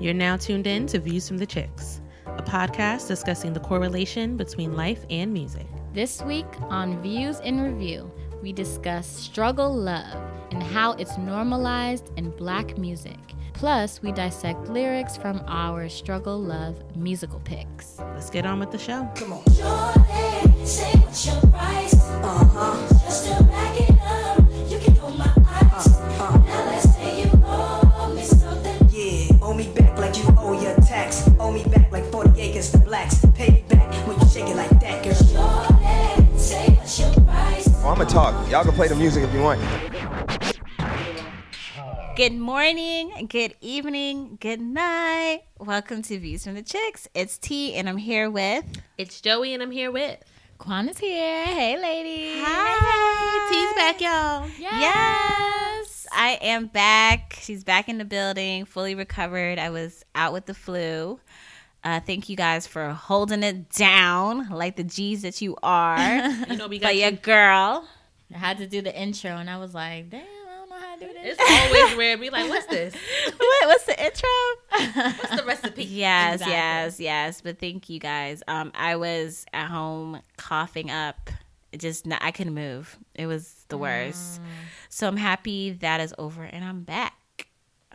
You're now tuned in to Views from the Chicks, a podcast discussing the correlation between life and music. This week on Views in Review, we discuss struggle love and how it's normalized in black music. Plus, we dissect lyrics from our struggle love musical picks. Let's get on with the show. Come on. Uh-huh. Price? I'm gonna talk. Y'all can play the music if you want. Good morning, good evening, good night. Welcome to Views from the Chicks. It's T, and I'm here with. It's Joey, and I'm here with. Quan is here. Hey, ladies. Hi. T's back, y'all. Yes, I am back. She's back in the building, fully recovered. I was out with the flu. Uh, thank you guys for holding it down like the G's that you are. You know, we got but your girl. I had to do the intro, and I was like, damn, I don't know how to do this. It's always weird. Be like, what's this? What, what's the intro? What's the recipe? Yes, Exactly. yes, yes. But thank you guys. Um, I was at home coughing up. It Just not, I couldn't move. It was the worst. So I'm happy that is over and I'm back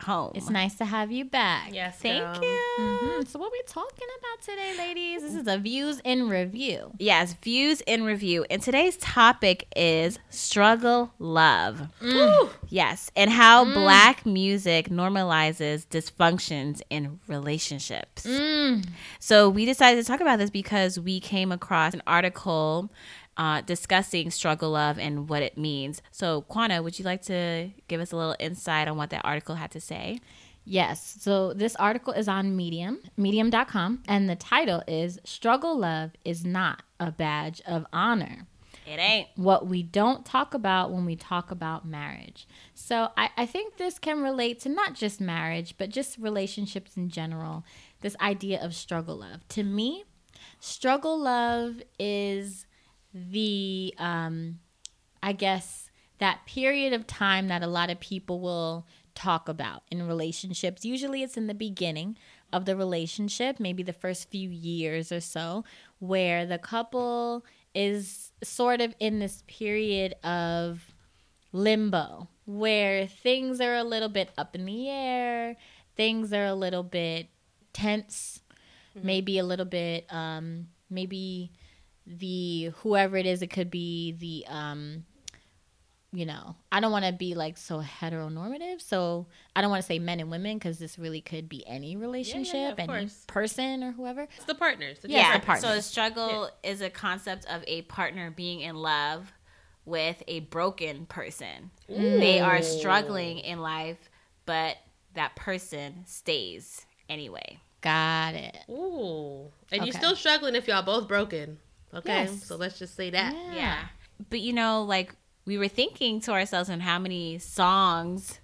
home. It's nice to have you back. Yes, Thank girl. you. Mhm. So, what we talking about today, ladies? This is a Views in Review. Yes, views in review. And today's topic is struggle love. Ooh. Yes, and how black music normalizes dysfunctions in relationships. So we decided to talk about this because we came across an article uh, discussing struggle love and what it means. So, Quana, would you like to give us a little insight on what that article had to say? Yes. So this article is on Medium, medium.com, and the title is Struggle Love is Not a Badge of Honor. It ain't. What we don't talk about when we talk about marriage. So I, I think this can relate to not just marriage, but just relationships in general. This idea of struggle love. To me, struggle love is the um I guess that period of time that a lot of people will talk about in relationships. Usually it's in the beginning of the relationship, maybe the first few years or so, where the couple is sort of in this period of limbo where things are a little bit up in the air, things are a little bit tense, maybe a little bit um maybe the whoever it is it could be the um you know i don't want to be like so heteronormative so i don't want to say men and women because this really could be any relationship of any course. person or whoever It's the partners. The Yeah. the partner. So a struggle is a concept of a partner being in love with a broken person. They are struggling in life, but that person stays anyway. got it Ooh. And you're still struggling if y'all both broken. Okay. Yes. So let's just say that. Yeah. But you know, like we were thinking to ourselves on how many songs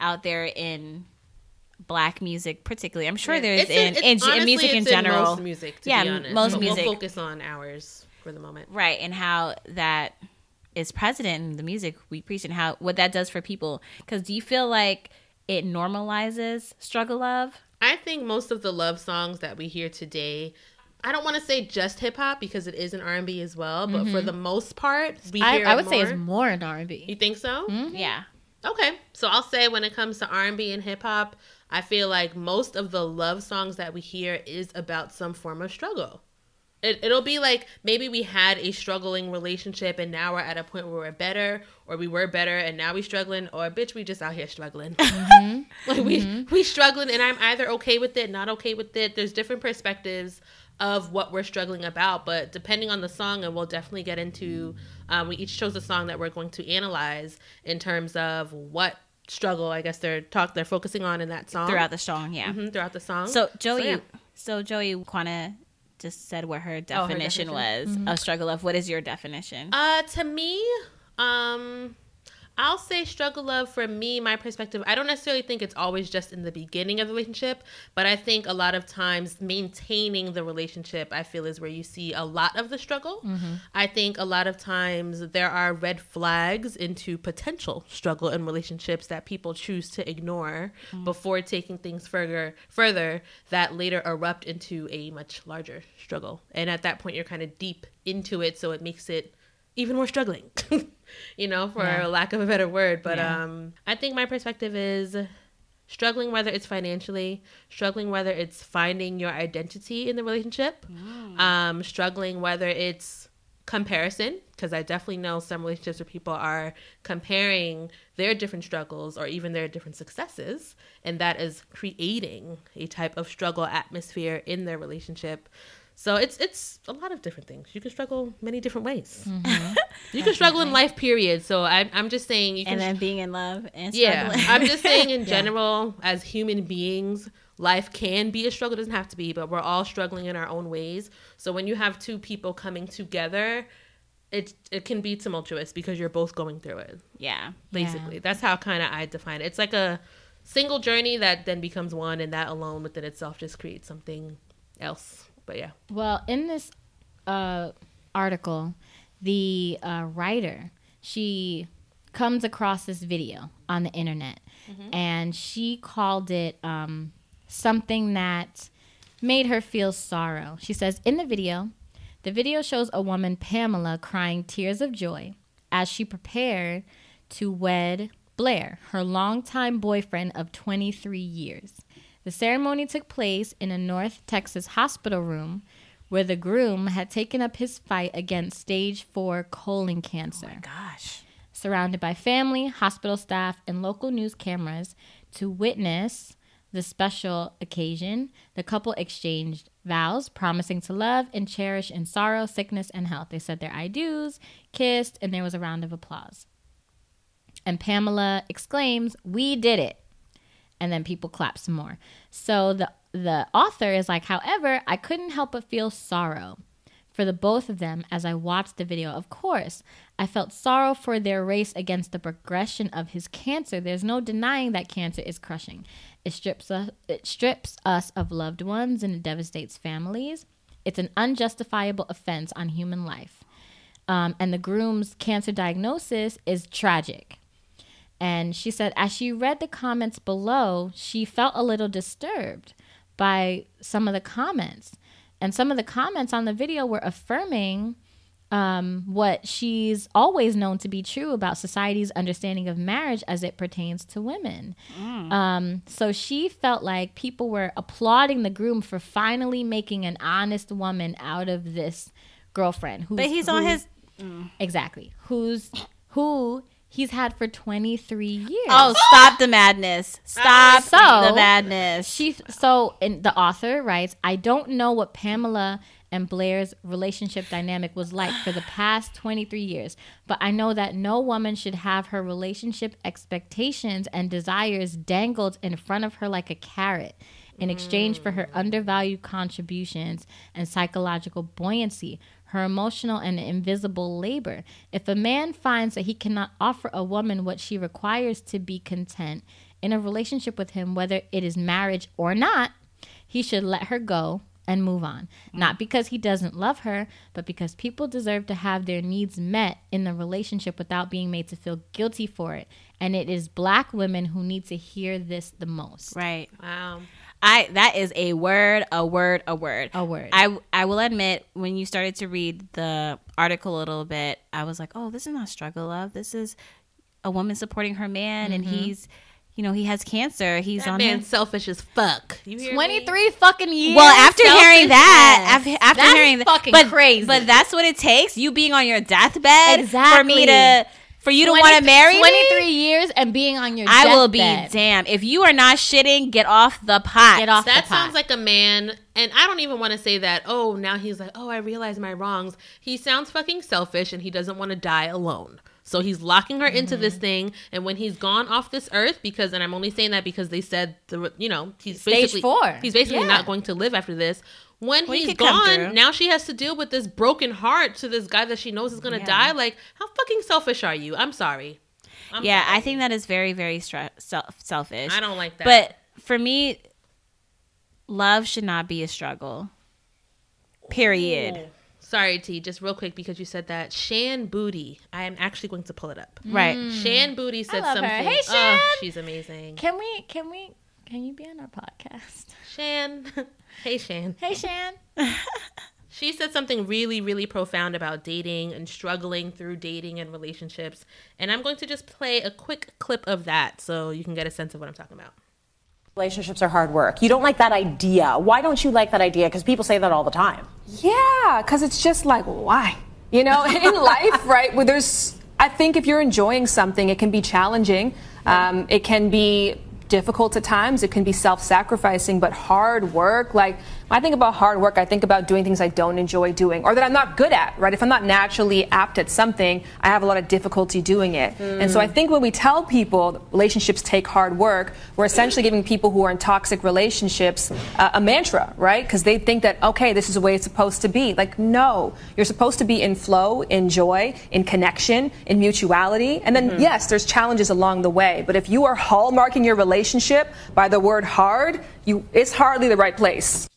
out there in black music particularly. I'm sure there's It's in, it's- in, in honestly, music in general. most music, to Yeah, be honest. most But music. We'll focus on ours for the moment. right and how that is present in the music we preach and how what that does for people because do you feel like it normalizes struggle love I think most of the love songs that we hear today, I don't want to say just hip hop because it is an R and B as well, but for mm-hmm. the most part, we I, hear I it would say it's more. an r&b You think so? Mm-hmm. yeah Okay, so I'll say when it comes to R and B and hip hop, I feel like most of the love songs that we hear is about some form of struggle. It, it'll be like maybe we had a struggling relationship and now we're at a point where we're better, or we were better and now we're struggling, or bitch, we just out here struggling. Mm-hmm. like we we struggling, and I'm either okay with it, not okay with it. There's different perspectives of what we're struggling about, but depending on the song, and we'll definitely get into. Um, we each chose a song that we're going to analyze in terms of what struggle I guess they're talk they're focusing on in that song throughout the song yeah Mhm, throughout the song. so joey yeah. so, joey Kwana just said what her definition, definition? was of struggle of. what is your definition Uh, to me, um, I'll say struggle love for me, my perspective. I don't necessarily think it's always just in the beginning of the relationship, but I think a lot of times maintaining the relationship, I feel, is where you see a lot of the struggle. Mm-hmm. I think a lot of times there are red flags into potential struggle in relationships that people choose to ignore mm-hmm. before taking things further, further that later erupt into a much larger struggle. And at that point, you're kind of deep into it, so it makes it even more struggling. you know, for Yeah. lack of a better word. But Yeah. um I think my perspective is struggling whether it's financially, struggling whether it's finding your identity in the relationship, um, struggling whether it's comparison, because I definitely know some relationships where people are comparing their different struggles or even their different successes, and that is creating a type of struggle atmosphere in their relationship. So it's it's a lot of different things. You can struggle many different ways. Mm-hmm. You can struggle in life, period. So I'm I'm just saying you can and then being in love and struggling. yeah. I'm just saying in general, as human beings, life can be a struggle. It doesn't have to be, but we're all struggling in our own ways. So when you have two people coming together, it it can be tumultuous because you're both going through it. yeah. Basically, that's how kind of I define it. It's like a single journey that then becomes one, and that alone within itself just creates something else. But yeah, Well, in this uh, article, the uh, writer she comes across this video on the internet, and she called it um, something that made her feel sorrow. She says in the video, the video shows a woman Pamela crying tears of joy as she prepared to wed Blair, her longtime boyfriend of 23 years. The ceremony took place in a North Texas hospital room where the groom had taken up his fight against stage 4 colon cancer. Oh gosh. Surrounded by family, hospital staff, and local news cameras to witness the special occasion, the couple exchanged vows, promising to love and cherish in sorrow, sickness, and health. They said their I do's, kissed, and there was a round of applause. And Pamela exclaims, We did it. And then people clap some more. So the the author is like, however, I couldn't help but feel sorrow for the both of them as I watched the video. Of course, I felt sorrow for their race against the progression of his cancer. There's no denying that cancer is crushing. It strips us, it strips us of loved ones and it devastates families. It's an unjustifiable offense on human life. Um, and the groom's cancer diagnosis is tragic. And she said, as she read the comments below, she felt a little disturbed by some of the comments. And some of the comments on the video were affirming um, what she's always known to be true about society's understanding of marriage as it pertains to women. Um, so she felt like people were applauding the groom for finally making an honest woman out of this girlfriend. Who's, But he's on his exactly who's who he's had for 23 years. Oh, stop the madness. Stop So- the madness. She so and the author writes, I don't know what Pamela and Blair's relationship dynamic was like for the past 23 years, but I know that no woman should have her relationship expectations and desires dangled in front of her like a carrot in exchange for her mm. undervalued contributions and psychological buoyancy, her emotional and invisible labor. If a man finds that he cannot offer a woman what she requires to be content in a relationship with him, whether it is marriage or not, he should let her go and move on. Mm. Not because he doesn't love her, but because people deserve to have their needs met in the relationship without being made to feel guilty for it. And it is black women who need to hear this the most. right. wow. I that is a word, a word, a word. A word. I I will admit when you started to read the article a little bit, I was like, "Oh, this is not struggle love. This is a woman supporting her man and mm-hmm. he's you know, he has cancer. He's That on man's his selfish as fuck. Me? 23 fucking years. well, after hearing that, after, after That's hearing that, fucking but, crazy. But that's what it takes. You being on your deathbed for me to for you to want to marry 23 me. years and being on your I will be deathbed. damned if you are not shitting. Get off the pot. Get off That the pot. sounds like a man, and I don't even want to say that. Oh, now he's like, oh, I realize my wrongs. He sounds fucking selfish, and he doesn't want to die alone. So he's locking her into Mm-hmm. this thing, and when he's gone off this earth, because, and I'm only saying that because they said the, you know, he's Stage basically four. He's basically Yeah. not going to live after this. When Well, he he's come gone, now she has to deal with this broken heart to this guy that she knows is going to die. Like, how fucking selfish are you? I'm sorry. I'm yeah, sorry. I think that is very, very stre- self- selfish. I don't like that. But for me, love should not be a struggle. Period. Ooh. Sorry, T. Just real quick because you said that. Shan Boodram. I am actually going to pull it up. Right. Mm. Shan Boodram said love her. something. Hey, Oh, Shan! she's amazing. Can we? Can we? Can you be on our podcast? Shan. hey, Shan. Hey, Shan. She said something really, really profound about dating and struggling through dating and relationships. And I'm going to just play a quick clip of that so you can get a sense of what I'm talking about. Relationships are hard work. You don't like that idea. Why don't you like that idea? Because people say that all the time. Yeah, because it's just like, why? You know, in life, right, where there's, I think if you're enjoying something, it can be challenging. Um, it can be difficult at times. It can be self sacrificing, but hard work, like, when I think about hard work, I think about doing things I don't enjoy doing or that I'm not good at, right? If I'm not naturally apt at something, I have a lot of difficulty doing it. And so I think when we tell people relationships take hard work, we're essentially giving people who are in toxic relationships uh, a mantra, right? Because they think that, okay, this is the way it's supposed to be. Like, no, you're supposed to be in flow, in joy, in connection, in mutuality. And then, yes, there's challenges along the way. But if you are hallmarking your relationship by the word hard, you, it's hardly the right place.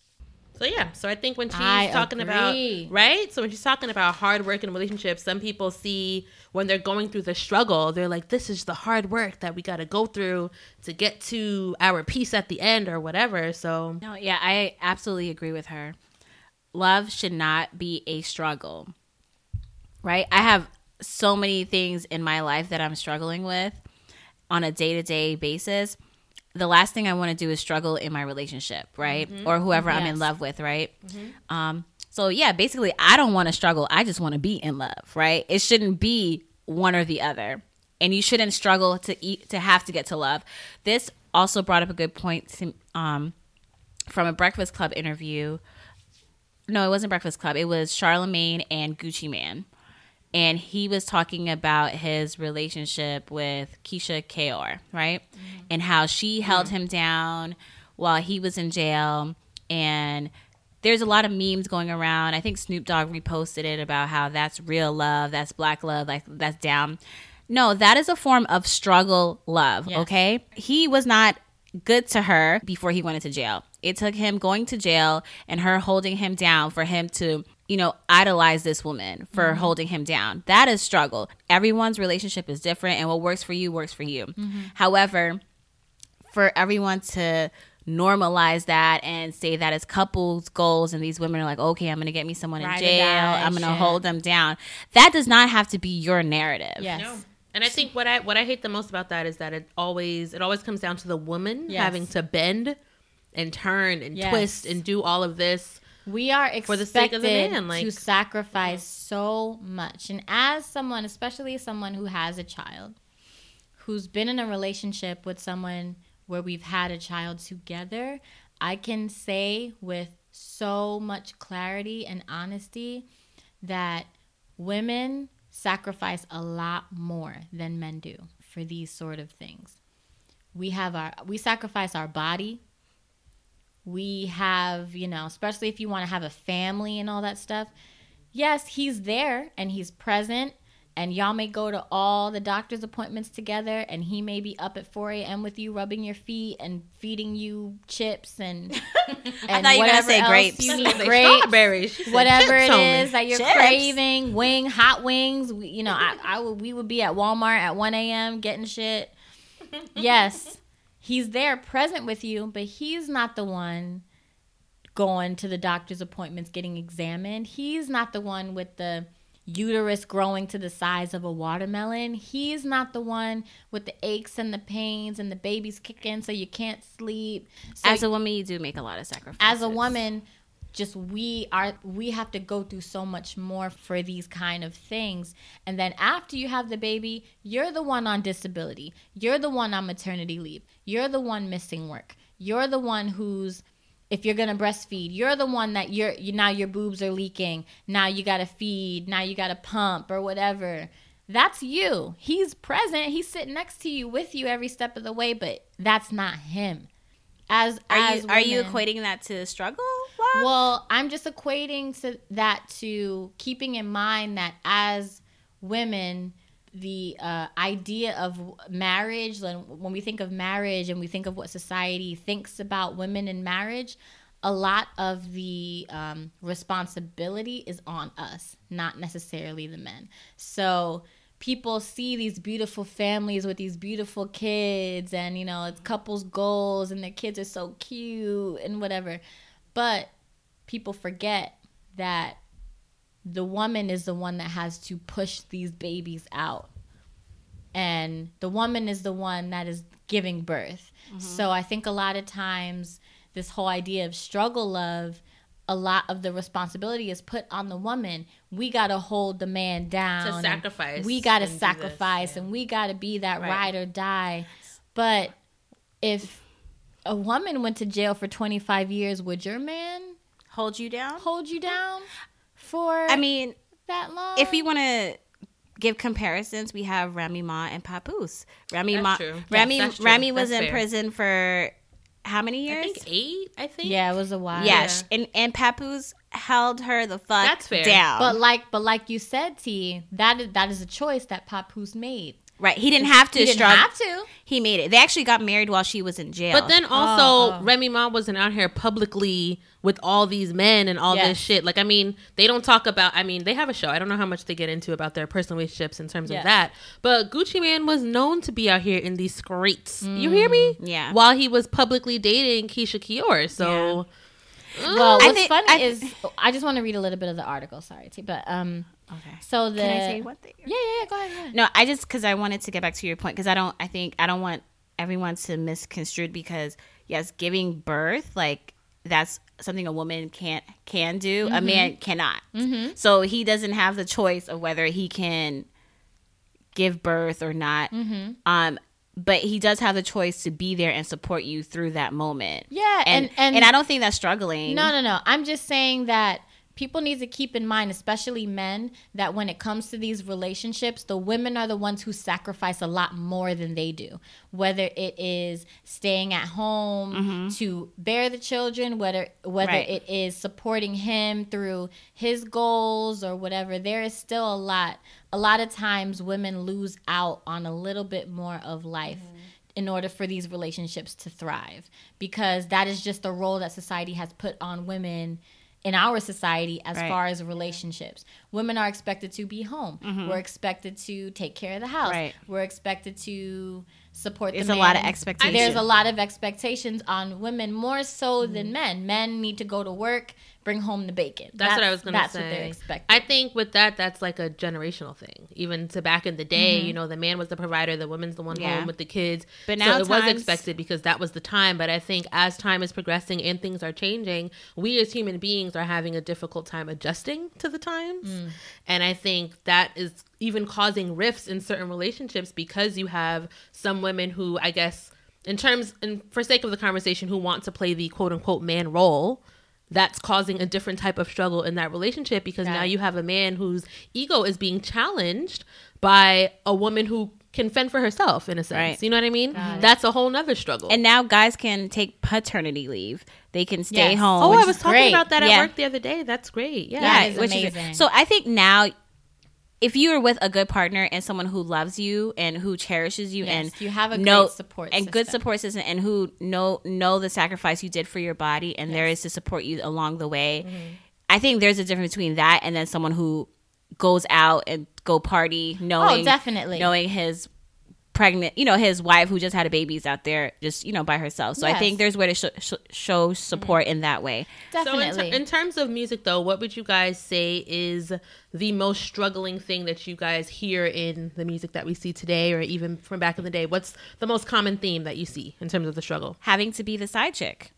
So yeah, so I think when she's I talking agree. about right, so when she's talking about hard work in relationships, some people see when they're going through the struggle, they're like, "This is the hard work that we got to go through to get to our peace at the end or whatever." So No, yeah, I absolutely agree with her. Love should not be a struggle. Right? I have so many things in my life that I'm struggling with on a day to day basis. The last thing I want to do is struggle in my relationship, right? Or whoever I'm in love with, right? Um, so yeah, basically, I don't want to struggle. I just want to be in love, right? It shouldn't be one or the other, and you shouldn't struggle to eat to have to get to love. This also brought up a good point to, um, from a Breakfast Club interview. No, it wasn't Breakfast Club. It was Charlemagne and Gucci Mane. And he was talking about his relationship with Keyshia Ka'oir, right? Mm-hmm. And how she held mm-hmm. him down while he was in jail. And there's a lot of memes going around. I think Snoop Dogg reposted it about how that's real love, that's black love, like that's down. No, that is a form of struggle love, okay? He was not good to her before he went into jail. It took him going to jail and her holding him down for him to, you know, idolize this woman for mm-hmm. holding him down. That is struggle. Everyone's relationship is different and what works for you works for you. Mm-hmm. However, for everyone to normalize that and say that as couples goals and these women are like okay i'm gonna get me someone in Ride or jail i'm gonna shit. hold them down that does not have to be your narrative Yes. And I think what I what I hate the most about that is that it always it always comes down to the woman Yes. having to bend and turn and Yes. twist and do all of this. We are expected For the sake of the man, like- to sacrifice so much. And as someone, especially someone who has a child, who's been in a relationship with someone where we've had a child together, I can say with so much clarity and honesty that women sacrifice a lot more than men do for these sort of things. We have our we sacrifice our body, we have, you know, especially if you want to have a family and all that stuff. Yes, he's there and he's present, and y'all may go to all the doctor's appointments together, and he may be up at 4 a.m. with you, rubbing your feet and feeding you chips and, and thought you were gonna whatever say grapes. You need grapes, strawberries. Whatever it is that you're Chips. craving, wing, hot wings. We, you know, I, I would, we would be at Walmart at 1 a.m. getting shit. Yes, he's there present with you, but he's not the one going to the doctor's appointments getting examined. He's not the one with the uterus growing to the size of a watermelon. He's not the one with the aches and the pains and the baby's kicking so you can't sleep. So as a woman you do make a lot of sacrifices as a woman just we are we have to go through so much more for these kind of things. And then after you have the baby you're the one on disability. You're the one on maternity leave. You're the one missing work. You're the one who's if you're gonna breastfeed you're the one that you're you now your boobs are leaking. Now you gotta feed. Now you gotta pump or whatever. That's you. He's present. He's sitting next to you with you every step of the way but that's not him as are as you are you equating that to struggle love? well, I'm just equating to that to keeping in mind that as women, the uh, idea of marriage when when we think of marriage and we think of what society thinks about women in marriage a lot of the um, responsibility is on us not necessarily the men so people see these beautiful families with these beautiful kids and you know it's couples goals and their kids are so cute and whatever. But people forget that the woman is the one that has to push these babies out. And the woman is the one that is giving birth. Mm-hmm. So i think a lot of times this whole idea of struggle love a lot of the responsibility is put on the woman we got to hold the man down and sacrifice we got to and do this, sacrifice and we got to be that Right. ride or die but if a woman went to jail for 25 years would your man Hold you down. hold you down for I mean, that long if we want to give comparisons, we have Remy Ma and Papoose. Remy That's Ma, true. Yes, Remy, that's true. Remy was That's in fair. prison for how many years? I think eight. I think. yeah it was a while yeah, sh- and and Papoose held her the fuck That's fair. down. But like, but like you said, T, that is, that is a choice that Papoose made. Right, he didn't have to He didn't struggle. have to. He made it. They actually got married while she was in jail. But then also, oh. Remy Ma wasn't out here publicly with all these men and all Yes. this shit. Like, I mean, they don't talk about. I mean, they have a show. I don't know how much they get into about their personal relationships in terms Yes. of that. But Gucci Mane was known to be out here in these streets. You hear me? Mm, Yeah. While he was publicly dating Keyshia Ka'oir. So. Well, I what's think- funny I- is I just want to read a little bit of the article. Sorry, T, but um, okay. so the Can I say one thing? yeah, yeah, yeah, go ahead. Go ahead. No, I just because I wanted to get back to your point because I don't. I think I don't want everyone to misconstrue because yes, giving birth like that's something a woman can't can do. A mm-hmm. man cannot. Mm-hmm. So he doesn't have the choice of whether he can give birth or not. Mm-hmm. Um, but he does have the choice to be there and support you through that moment. Yeah, and and- and- and I don't think that's struggling. No, no, no. I'm just saying that people need to keep in mind, especially men, that when it comes to these relationships, the women are the ones who sacrifice a lot more than they do. Whether it is staying at home mm-hmm. to bear the children, whether whether Right. it is supporting him through his goals or whatever, there is still a lot. A lot of times women lose out on a little bit more of life mm-hmm. in order for these relationships to thrive because that is just the role that society has put on women in our society as Right. far as relationships. Women are expected to be home. Mm-hmm. We're expected to take care of the house. Right. We're expected to support There's the a lot of man. expectation. There's a lot of expectations on women more so than mm-hmm. men. Men need to go to work, bring home the bacon. That's, what I was gonna That's say. what they're expecting. I think with that, that's like a generational thing. Even to back in the day, Mm-hmm. you know, the man was the provider, the woman's the one Yeah. home with the kids. But so now it was expected because that was the time. But I think as time is progressing and things are changing, we as human beings are having a difficult time adjusting to the times. Mm. And I think that is even causing rifts in certain relationships because you have some women who, I guess, in terms, and for sake of the conversation, who want to play the quote unquote man role. That's causing a different type of struggle in that relationship because Got now you have a man whose ego is being challenged by a woman who can fend for herself in a sense. Right. You know what I mean? That's a whole nother struggle. and now guys can take paternity leave. They can stay Yes. home. oh, I was talking great. about that at Yeah. work the other day. That's great. Yeah. That is amazing. so I think now, if you are with a good partner and someone who loves you and who cherishes you Yes, and you have a know, great support and good system. support system and who know know the sacrifice you did for your body and there is to support you along the way. Mm-hmm. I think there's a difference between that and then someone who goes out and go party knowing Oh, definitely. knowing his pregnant you know his wife who just had a baby's out there just you know by herself so i think there's way to sh- sh- show support in that way So in, Definitely. ter- in terms of music, though, what would you guys say is the most struggling thing that you guys hear in the music that we see today, or even from back in the day? What's the most common theme that you see in terms of the struggle? having to be the side chick.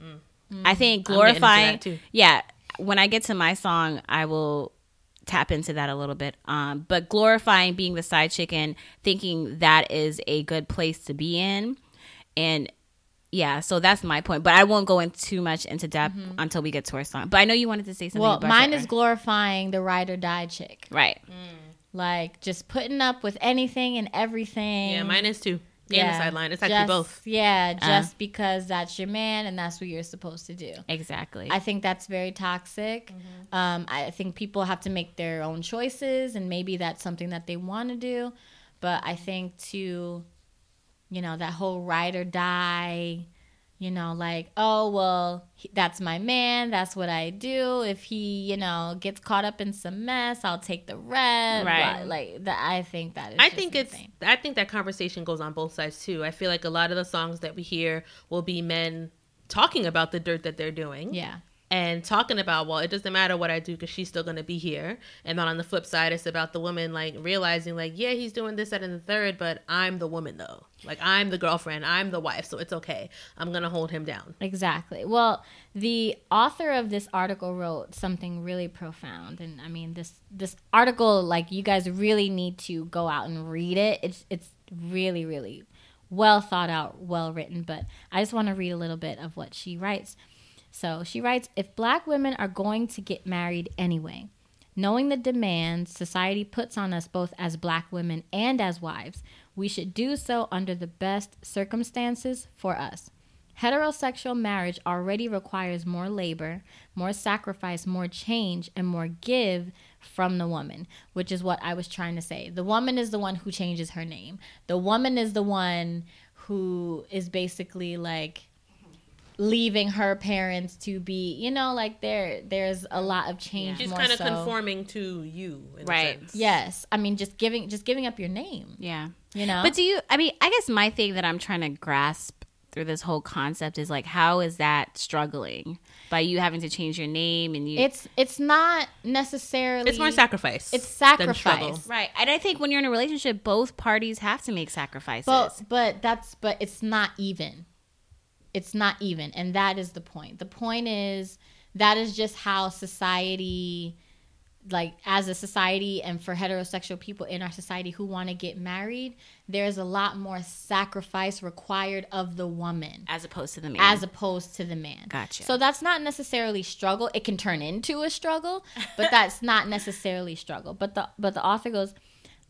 I think Mm. I'm getting into glorifying. too. Yeah, when I get to my song, I will tap into that a little bit. Um, but glorifying being the side chick and thinking that is a good place to be in, and yeah, so that's my point. But I won't go in too much into depth until we get to our song. But I know you wanted to say something. Mm-hmm. well, mine your- is glorifying the ride or die chick. right. Like just putting up with anything and everything. Yeah, mine is too. And the sideline. It's actually just- both. Yeah, just because that's your man and that's what you're supposed to do. Exactly. I think that's very toxic. Um, I think people have to make their own choices, and maybe that's something that they want to do. But I think to, you know, that whole ride or die, you know, like, oh, well, he, that's my man. That's what I do. If he, you know, gets caught up in some mess, I'll take the red. Right. Blah, Like, that, I think that is. I think it's. I think that conversation goes on both sides too. I feel like a lot of the songs that we hear will be men talking about the dirt that they're doing. Yeah. And talking about well it doesn't matter what i do because she's still going to be here and then on the flip side it's about the woman like realizing like yeah he's doing this that and the third but i'm the woman though like i'm the girlfriend i'm the wife so it's okay i'm going to hold him down Exactly. Well, the author of this article wrote something really profound, and I mean this this article, like you guys really need to go out and read it. It's it's really really well thought out, well written. But I just want to read a little bit of what she writes. So she writes: If black women are going to get married anyway, knowing the demands society puts on us both as black women and as wives, we should do so under the best circumstances for us. Heterosexual marriage already requires more labor, more sacrifice, more change, and more give from the woman, which is what I was trying to say. The woman is the one who changes her name. The woman is the one who is basically like leaving her parents to be, you know, like there there's a lot of change she's kind of so. conforming to you in a Right. sense. Yes, I mean just giving just giving up your name, yeah. you know. But do you? I mean, I guess my thing that I'm trying to grasp through this whole concept is like, how is that struggling by you having to change your name and you? it's it's not necessarily it's more sacrifice It's sacrifice. right, and I think when you're in a relationship, both parties have to make sacrifices. But but that's but it's not even. It's not even, and that is the point. The point is that is just how society like as a society and for heterosexual people in our society who want to get married, there's a lot more sacrifice required of the woman as opposed to the man, as opposed to the man. Gotcha. So that's not necessarily struggle. It can turn into a struggle, but that's not necessarily struggle. But the but the author goes,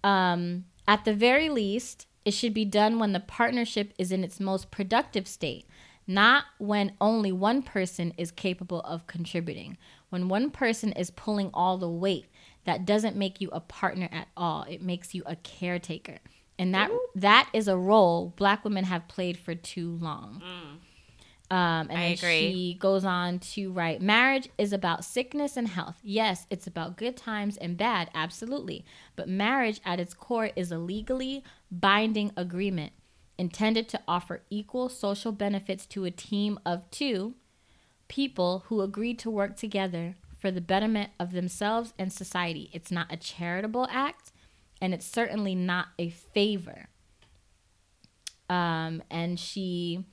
um, at the very least, it should be done when the partnership is in its most productive state, not when only one person is capable of contributing. When one person is pulling all the weight, that doesn't make you a partner at all. It makes you a caretaker. And that that is a role black women have played for too long. Um, and I agree. she goes on to write marriage is about sickness and health. Yes, it's about good times and bad, absolutely. But marriage at its core is a legally binding agreement intended to offer equal social benefits to a team of two people who agree to work together for the betterment of themselves and society. It's not a charitable act, and it's certainly not a favor. Um, and she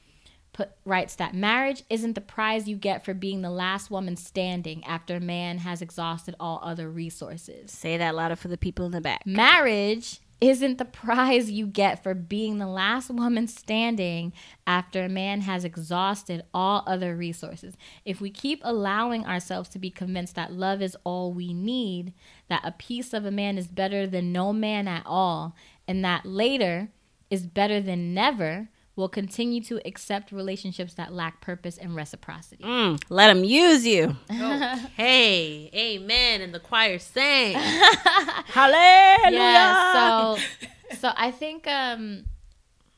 put writes that marriage isn't the prize you get for being the last woman standing after a man has exhausted all other resources. say that louder for the people in the back. Marriage isn't the prize you get for being the last woman standing after a man has exhausted all other resources. If we keep allowing ourselves to be convinced that love is all we need, that a piece of a man is better than no man at all, and that later is better than never, we'll continue to accept relationships that lack purpose and reciprocity. Mm, let them use you. hey amen and the choir sang Hallelujah. yeah so so i think um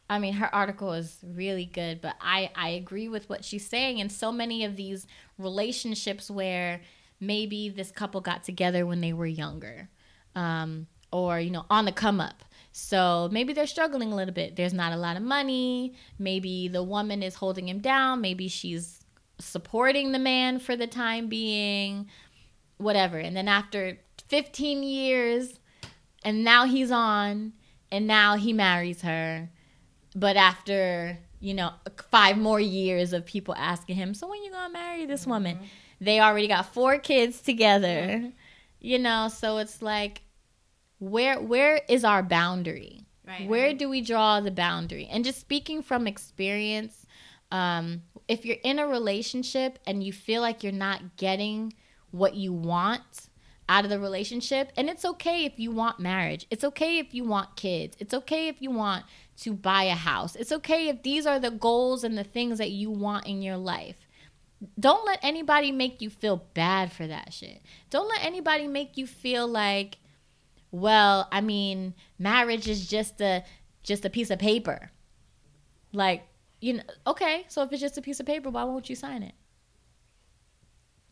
i mean her article is really good but i i agree with what she's saying and so many of these relationships where maybe this couple got together when they were younger um or you know on the come up so maybe they're struggling a little bit there's not a lot of money maybe the woman is holding him down maybe she's supporting the man for the time being whatever. And then after 15 years, and now he's on, and now he marries her. But after, you know, five more years of people asking him, so when you gonna marry this woman? Mm-hmm. They already got four kids together. You know, so it's like where where is our boundary? Right. Where do we draw the boundary? And just speaking from experience, um, if you're in a relationship and you feel like you're not getting what you want, out of the relationship. And it's okay if you want marriage. It's okay if you want kids. It's okay if you want to buy a house. It's okay if these are the goals and the things that you want in your life. Don't let anybody make you feel bad for that shit. Don't let anybody make you feel like, well, I mean, marriage is just a just a piece of paper. Like, you know, okay, so if it's just a piece of paper, why won't you sign it?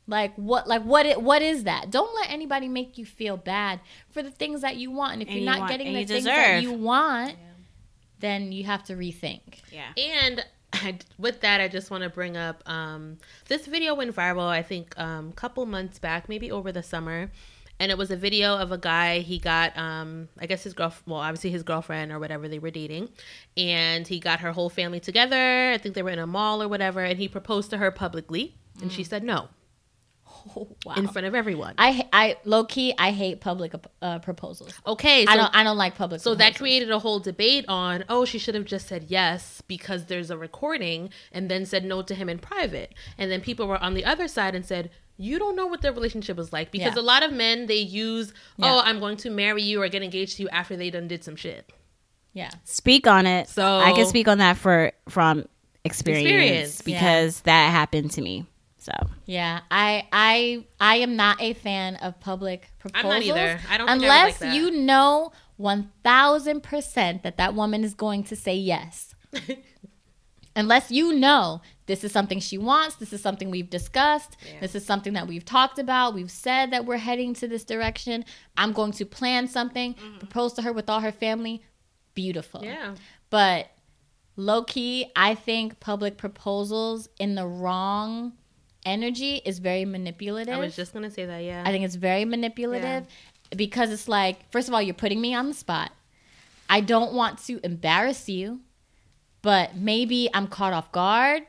Like what like what it what is that? Don't let anybody make you feel bad for the things that you want. And if And you're you not want- getting the things that you want, then you have to rethink. Yeah. And I, with that, I just want to bring up um, this video went viral. I think a um, couple months back, maybe over the summer, and it was a video of a guy. He got, um, I guess his girl, well, obviously his girlfriend or whatever they were dating, and he got her whole family together. I think they were in a mall or whatever, and he proposed to her publicly, and she said no Oh, wow. in front of everyone. I I low key I hate public uh, proposals. okay, so I don't I don't like public. So that created a whole debate on, oh, she should have just said yes because there's a recording and then said no to him in private. And then people were on the other side and said, you don't know what their relationship was like because Yeah. a lot of men they use, Yeah. oh, I'm going to marry you or get engaged to you after they done did some shit. yeah. Speak on it. So- I can speak on that for from experience, Experience, because that happened to me. So Yeah, I I I am not a fan of public proposals I'm not either. I don't think I would unless like you know one thousand percent that that woman is going to say yes. unless you know this is something she wants, this is something we've discussed, this is something that we've talked about, we've said that we're heading to this direction. I'm going to plan something, mm-hmm. propose to her with all her family. Beautiful. Yeah. But low key, I think public proposals in the wrong energy is very manipulative. I was just going to say that, yeah. I think it's very manipulative because it's like, first of all, you're putting me on the spot. I don't want to embarrass you, but maybe I'm caught off guard.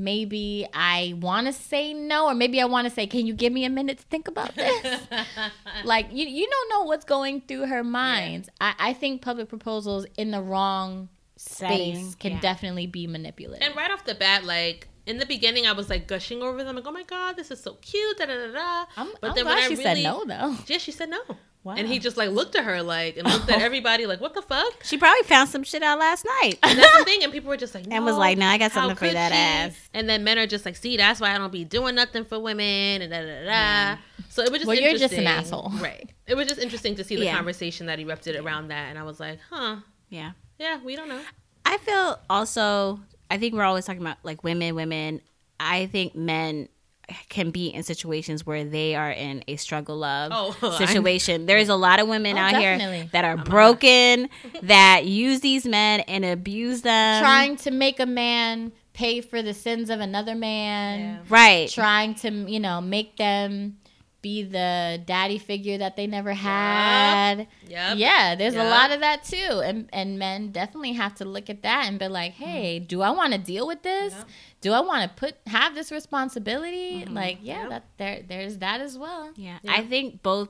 Maybe I want to say no, or maybe I want to say, "Can you give me a minute to think about this?" like you, you don't know what's going through her mind. I, I think public proposals in the wrong space Setting, can yeah. definitely be manipulative. And right off the bat, like in the beginning, I was like gushing over them, like, "Oh my god, this is so cute!" Da da da da. I'm, I'm glad she said no, though. yeah, she said no. Wow. And he just like looked at her like and looked at everybody like, "What the fuck?" she probably found some shit out last night. And that's the thing, and people were just like, And was "No, like, "Nah, I got something for that she?" ass. And then men are just like, "See, that's why I don't be doing nothing for women." And da da da. da. So it was just Well, you're just an asshole. right? It was just interesting to see the Yeah. conversation that erupted around that, and I was like, "Huh, yeah. yeah, we don't know." I feel also, I think we're always talking about like women, women. I think men can be in situations where they are in a struggle love Oh, situation. There's a lot of women Oh, out definitely. here that are broken, that use these men and abuse them. trying to make a man pay for the sins of another man. right. Trying to, you know, make them be the daddy figure that they never had. Yep. Yeah, there's a lot of that too. And and men definitely have to look at that and be like, "Hey, do I want to deal with this? Do I want to put have this responsibility?" Mm-hmm. Like, yeah, that there there's that as well. yeah. I think both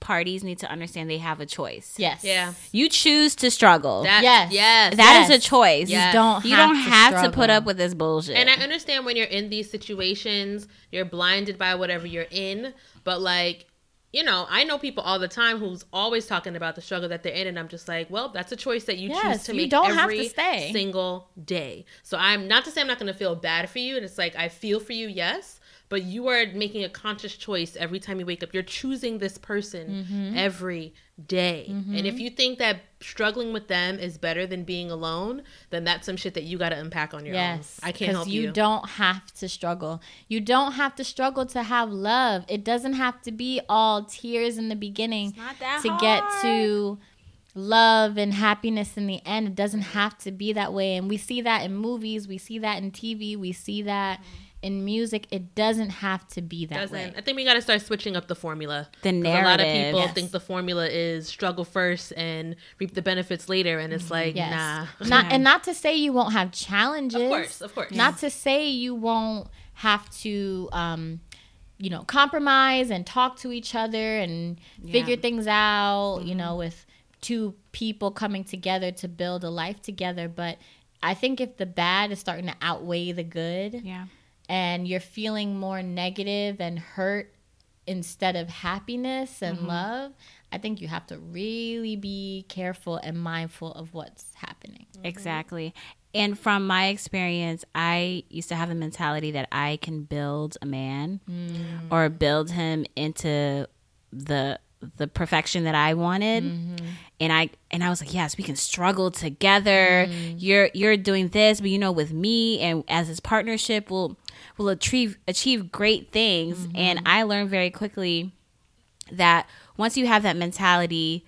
parties need to understand they have a choice. Yes. Yeah. You choose to struggle. That, Yes. yes, That is Yes. a choice. Yes. You don't You have don't to have to put up with this bullshit. And I understand when you're in these situations, you're blinded by whatever you're in. But like, you know, I know people all the time who's always talking about the struggle that they're in, and I'm just like, well, that's a choice that you choose Yes, to you make don't have to every stay. single day. So I'm not to say I'm not going to feel bad for you, and it's like I feel for you, yes. But you are making a conscious choice every time you wake up. You're choosing this person Mm-hmm. every day. And if you think that struggling with them is better than being alone, then that's some shit that you got to unpack on your Yes, own. I can't help you. you don't have to struggle. You don't have to struggle to have love. It doesn't have to be all tears in the beginning not that to get to love and happiness in the end. It doesn't have to be that way. And we see that in movies, we see that in TV, we see that in music. It doesn't have to be that doesn't. way. I think we got to start switching up the formula. The 'Cause A lot of people Yes. think the formula is struggle first and reap the benefits later, and it's like, Yes. nah. Not and not to say you won't have challenges. Of course, of course. Not to say you won't have to um you know, compromise and talk to each other and figure things out, you know, with two people coming together to build a life together, but I think if the bad is starting to outweigh the good yeah. And you're feeling more negative and hurt instead of happiness and mm-hmm. love, I think you have to really be careful and mindful of what's happening. Mm-hmm. Exactly. And from my experience, I used to have the mentality that I can build a man mm. or build him into the the perfection that I wanted. Mm-hmm. And I and I was like, yes, we can struggle together. Mm. You're you're doing this, but you know, with me and as his partnership will will achieve achieve great things. Mm-hmm. And I learned very quickly that once you have that mentality,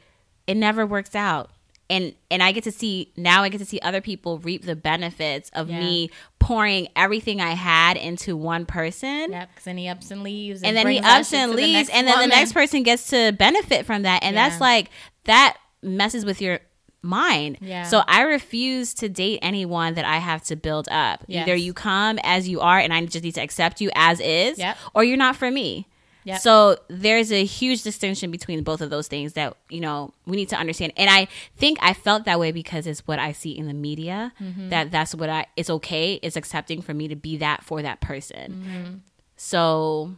it never works out. And and I get to see now I get to see other people reap the benefits of Yeah. me pouring everything I had into one person. Yep, because then he ups and leaves, And then he ups and to the leaves and then the next person gets to benefit from that. And that's like that messes with your mind. Yeah. So I refuse to date anyone that I have to build up. Yes. Either you come as you are and I just need to accept you as is, Yep. or you're not for me. Yep. So there's a huge distinction between both of those things that you know we need to understand. And I think I felt that way because it's what I see in the media. Mm-hmm. That that's what I. It's okay. It's accepting for me to be that for that person. Mm-hmm. So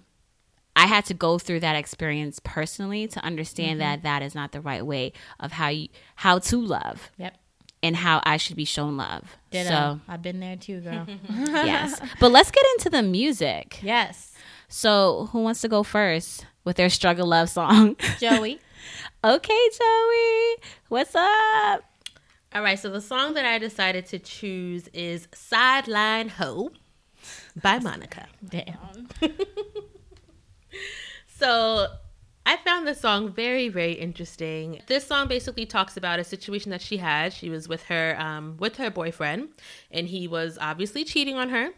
I had to go through that experience personally to Mm-hmm. understand that that is not the right way of how you how to love Yep. and how I should be shown love. Ditto. So I've been there too, girl. yes, but let's get into the music. yes. So who wants to go first with their struggle love song? Joey. okay, Joey, what's up? All right, so the song that I decided to choose is Sideline Ho by Monica. Damn. So I found this song very, very interesting. This song basically talks about a situation that she had. She was with her um, with her boyfriend, and he was obviously cheating on her.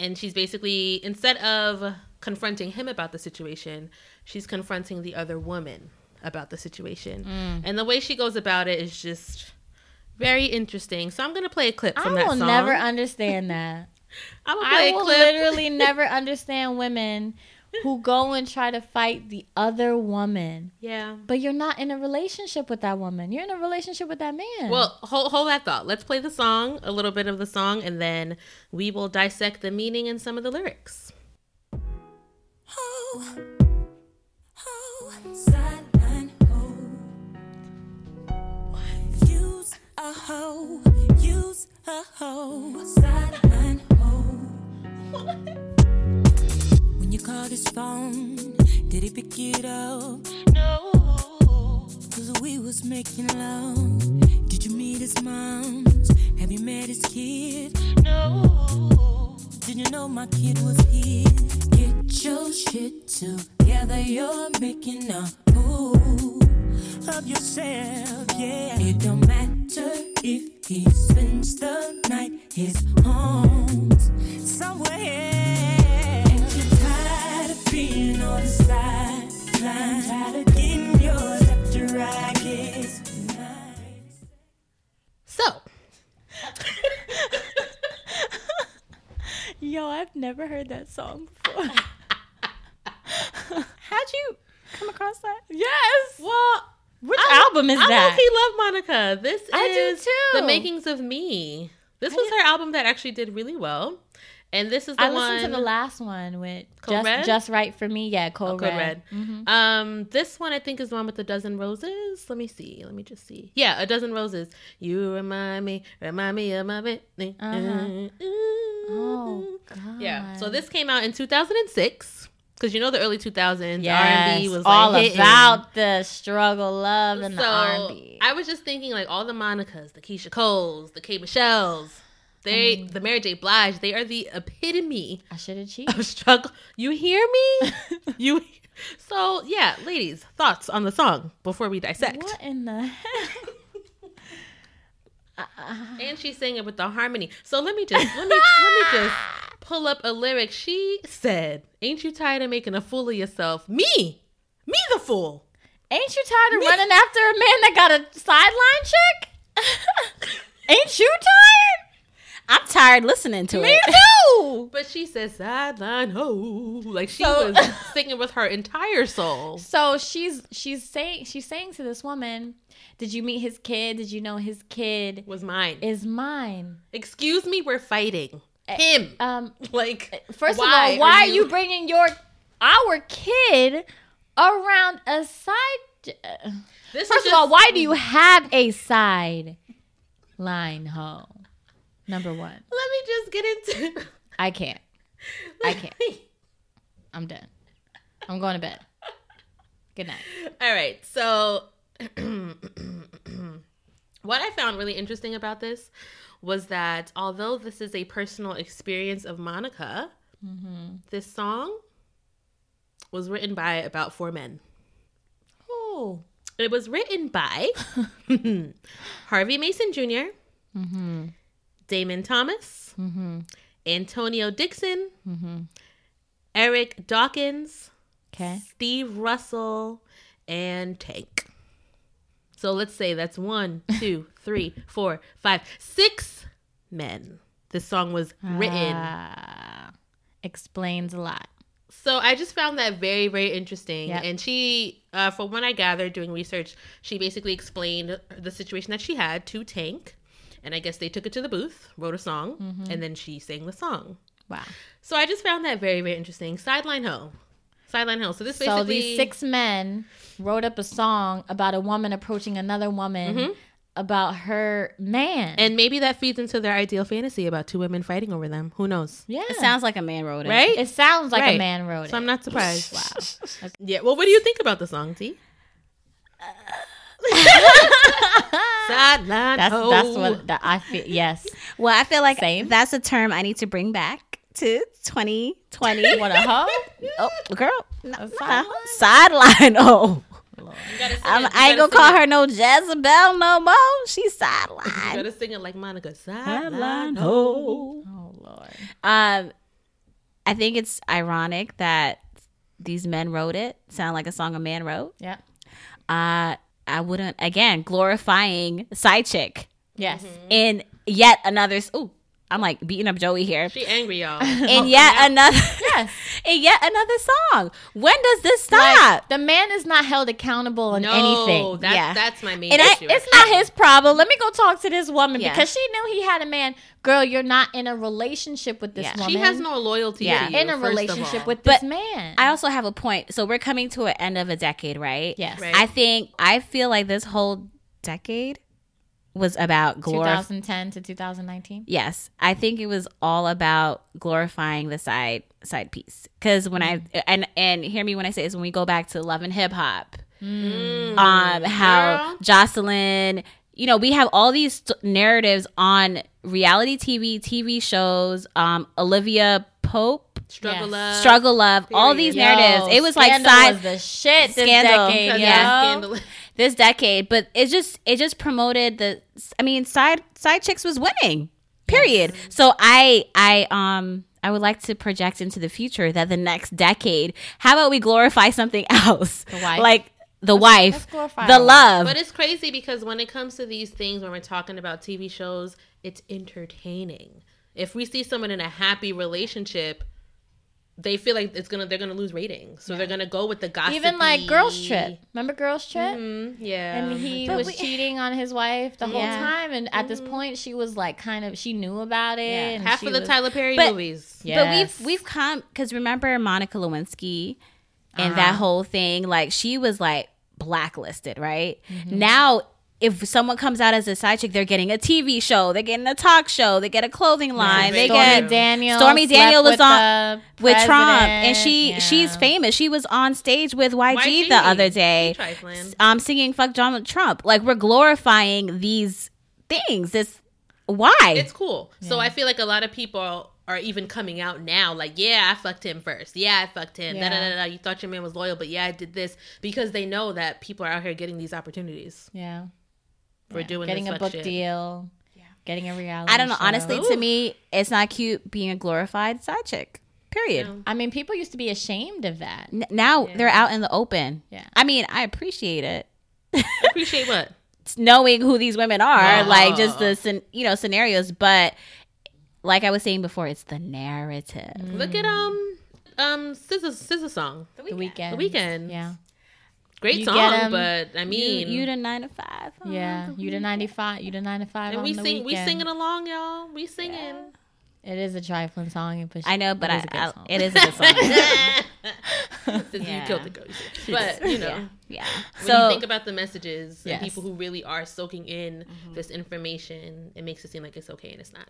And she's basically instead of confronting him about the situation, she's confronting the other woman about the situation. And the way she goes about it is just very interesting. So I'm gonna play a clip from I that will never understand that. I'm gonna play I a will clip. literally never understand women who go and try to fight the other woman. yeah. But you're not in a relationship with that woman. You're in a relationship with that man. Well, hold, hold that thought. Let's play the song, a little bit of the song, and then we will dissect the meaning and some of the lyrics. Sideline ho. Use a hoe. Use a hoe. Sideline ho. When you called his phone, did he pick it up? No. Cause we was making love. Did you meet his moms? Have you met his kid? No. Did you know my kid was his? Get your shit together, you're making a fool of yourself, yeah. It don't matter if he spends the night, his home's somewhere. Being on the sideline, tired of getting yours after I get nice. So, Yo, I've never heard that song before. How'd you come across that? yes. well, Which I- album is I that? low-key love Monica. This is I do too. The Makings of Me. This was her album that actually did really well, and this is the I one. listened to the last one with Code just, Red? just right for me. Yeah, Cold Code Red. Mm-hmm. Um, this one I think is the one with the dozen roses. Let me see. Let me just see. Yeah, a dozen roses. You remind me, remind me of my Whitney. Uh-huh. Oh God. Yeah. So this came out in 2006 because you know the early 2000s yes, R&B was all like about the struggle, love, and so the R&B. I was just thinking like all the Monicas, the Keyshia Coles, the K Michelle's, they, the Mary J. Blige, they are the epitome I should have cheated. of struggle. You hear me? you. So yeah, ladies, thoughts on the song before we dissect. What in the heck? And she sang it with the harmony. So let me just let me let me just pull up a lyric. She said, "Ain't you tired of making a fool of yourself? Me, me the fool." Ain't you tired of running after a man that got a sideline chick? Ain't you tired? I'm tired listening to Me it. Me too. But she said sideline ho, like she So- was singing with her entire soul. So she's she's saying she's saying to this woman, "Did you meet his kid? Did you know his kid Was mine. is mine?" Excuse me, we're fighting him. Um, Like first why of all, why are you bringing your our kid around a side. This First of all, why do you have a side line hoe? Number one, Let me just get into. I can't. I can't. I'm done. I'm going to bed. Good night. All right. So, what I found really interesting about this was that although this is a personal experience of Monica, mm-hmm. this song was written by about four men. Oh, It was written by Harvey Mason junior mm-hmm. Damon Thomas, Antonio Dixon, Eric Dawkins, okay. Steve Russell, and Tank. So let's say that's one, two, three, four, five, six men. This song was written. Ah, explains a lot. So I just found that very, very interesting. Yep. And she, uh, from what I gathered doing research, she basically explained the situation that she had to Tank. And I guess they took it to the booth, wrote a song, Mm-hmm. and then she sang the song. Wow. So I just found that very, very interesting. Sideline Ho. Sideline Ho. So this basically. So these six men wrote up a song about a woman approaching another woman about her man. And maybe that feeds into their ideal fantasy about two women fighting over them. Who knows? yeah, It sounds like a man wrote it. Right? It sounds like a man wrote it. So I'm not surprised. Wow. Yeah. Well, what do you think about the song, T? Sideline That's Ho. that's what that I feel. Yes. Well, I feel like Same. that's a term I need to bring back to 2020. What a hoe. oh, girl. No, A sideline? sideline. Oh. You gotta sing I'm, it- you I ain't gonna call sing her no Jezebel no more. She's it- You sideline. gotta sing it like Monica. Sideline Sideline ho. Oh Lord. Um, I think it's ironic that these men wrote it. Sound like a song a man wrote. Yeah. Uh, I wouldn't again glorifying side chick Yes. in yet another. Ooh, I'm like beating up Joey here. She angry, y'all. In yet another. Yes. in yet another song. When does this stop? The man is not held accountable in anything. no, anything. That's, Yeah. that's my main And I- issue. It's not his problem. Let me go talk to this woman Yeah. because she knew he had a man. Girl, you're not in a relationship with this Yeah. woman. she has no loyalty Yeah. to you. in a first of relationship all. with But this man. I also have a point. So we're coming to an end of a decade, right? yes. Right. I think I feel like this whole decade was about glorifying. 2010 to 2019. Yes, I think it was all about glorifying the side side piece. Because when I and and hear me when I say this, when we go back to love and hip hop, um, how Girl. Joseline, you know, we have all these st- narratives on reality TV, TV shows. Um, Olivia Pope, struggle Yes. love. Struggle Love, all Period. these narratives. It was like Scandal side was the shit this Scandal. decade. Yeah. of scandal- this decade, but it just it just promoted the. I mean, side side chicks was winning. Period. So I I um. I would like to project into the future that the next decade, how about we glorify something else? The wife. Like the wife, let's the love. But it's crazy because when it comes to these things, when we're talking about TV shows, it's entertaining. If we see someone in a happy relationship, they feel like it's gonna they're gonna lose ratings, so they're gonna go with the gossip. Even like Girls Trip. Remember Girls Trip? Mm, yeah, And he But was we- cheating on his wife the whole time. And at this point, she was like, kind of, she knew about it. Yeah. half of the was- Tyler Perry But- movies. But we've we've come because remember Monica Lewinsky and Uh-huh. that whole thing. Like she was like blacklisted, right? Mm-hmm. Now, if someone comes out as a side chick, they're getting a TV show, they're getting a talk show, they get a clothing line, they Stormy get Stormy Daniels. Stormy Daniel slept was with on with Trump, and she Yeah. she's famous. She was on stage with YG, YG. the other day, She trifling. um, singing "Fuck Donald Trump." Like we're glorifying these things. This why? It's cool. So I feel like a lot of people are even coming out now, like, yeah, I fucked him first. Yeah, I fucked him. Da, da, da, da. You thought your man was loyal, but yeah, I did this because they know that people are out here getting these opportunities Yeah. For doing Getting this a book shit. deal. Getting a reality I don't know. show. Honestly, to me, it's not cute being a glorified side chick. Period. I mean, people used to be ashamed of that. N- now they're out in the open. Yeah. I mean, I appreciate it. Appreciate what? knowing who these women are, Yeah. like just the you know scenarios. But like I was saying before, it's the narrative. Look at um um SZA SZA song. The weekend. The Weeknd. Yeah. Great You song, but I mean, You, you the nine to five. Oh, Yeah. You to 95. You the nine to 95. and on we the sing, we singing along, y'all. We singing. It is a trifling song. But I know, but it I, is a good I it is a good song. Since Yeah. you killed the ghost. But you know, Yeah. when So you think about the messages Yes. and people who really are soaking in Mm-hmm. this information, it makes it seem like it's okay and it's not.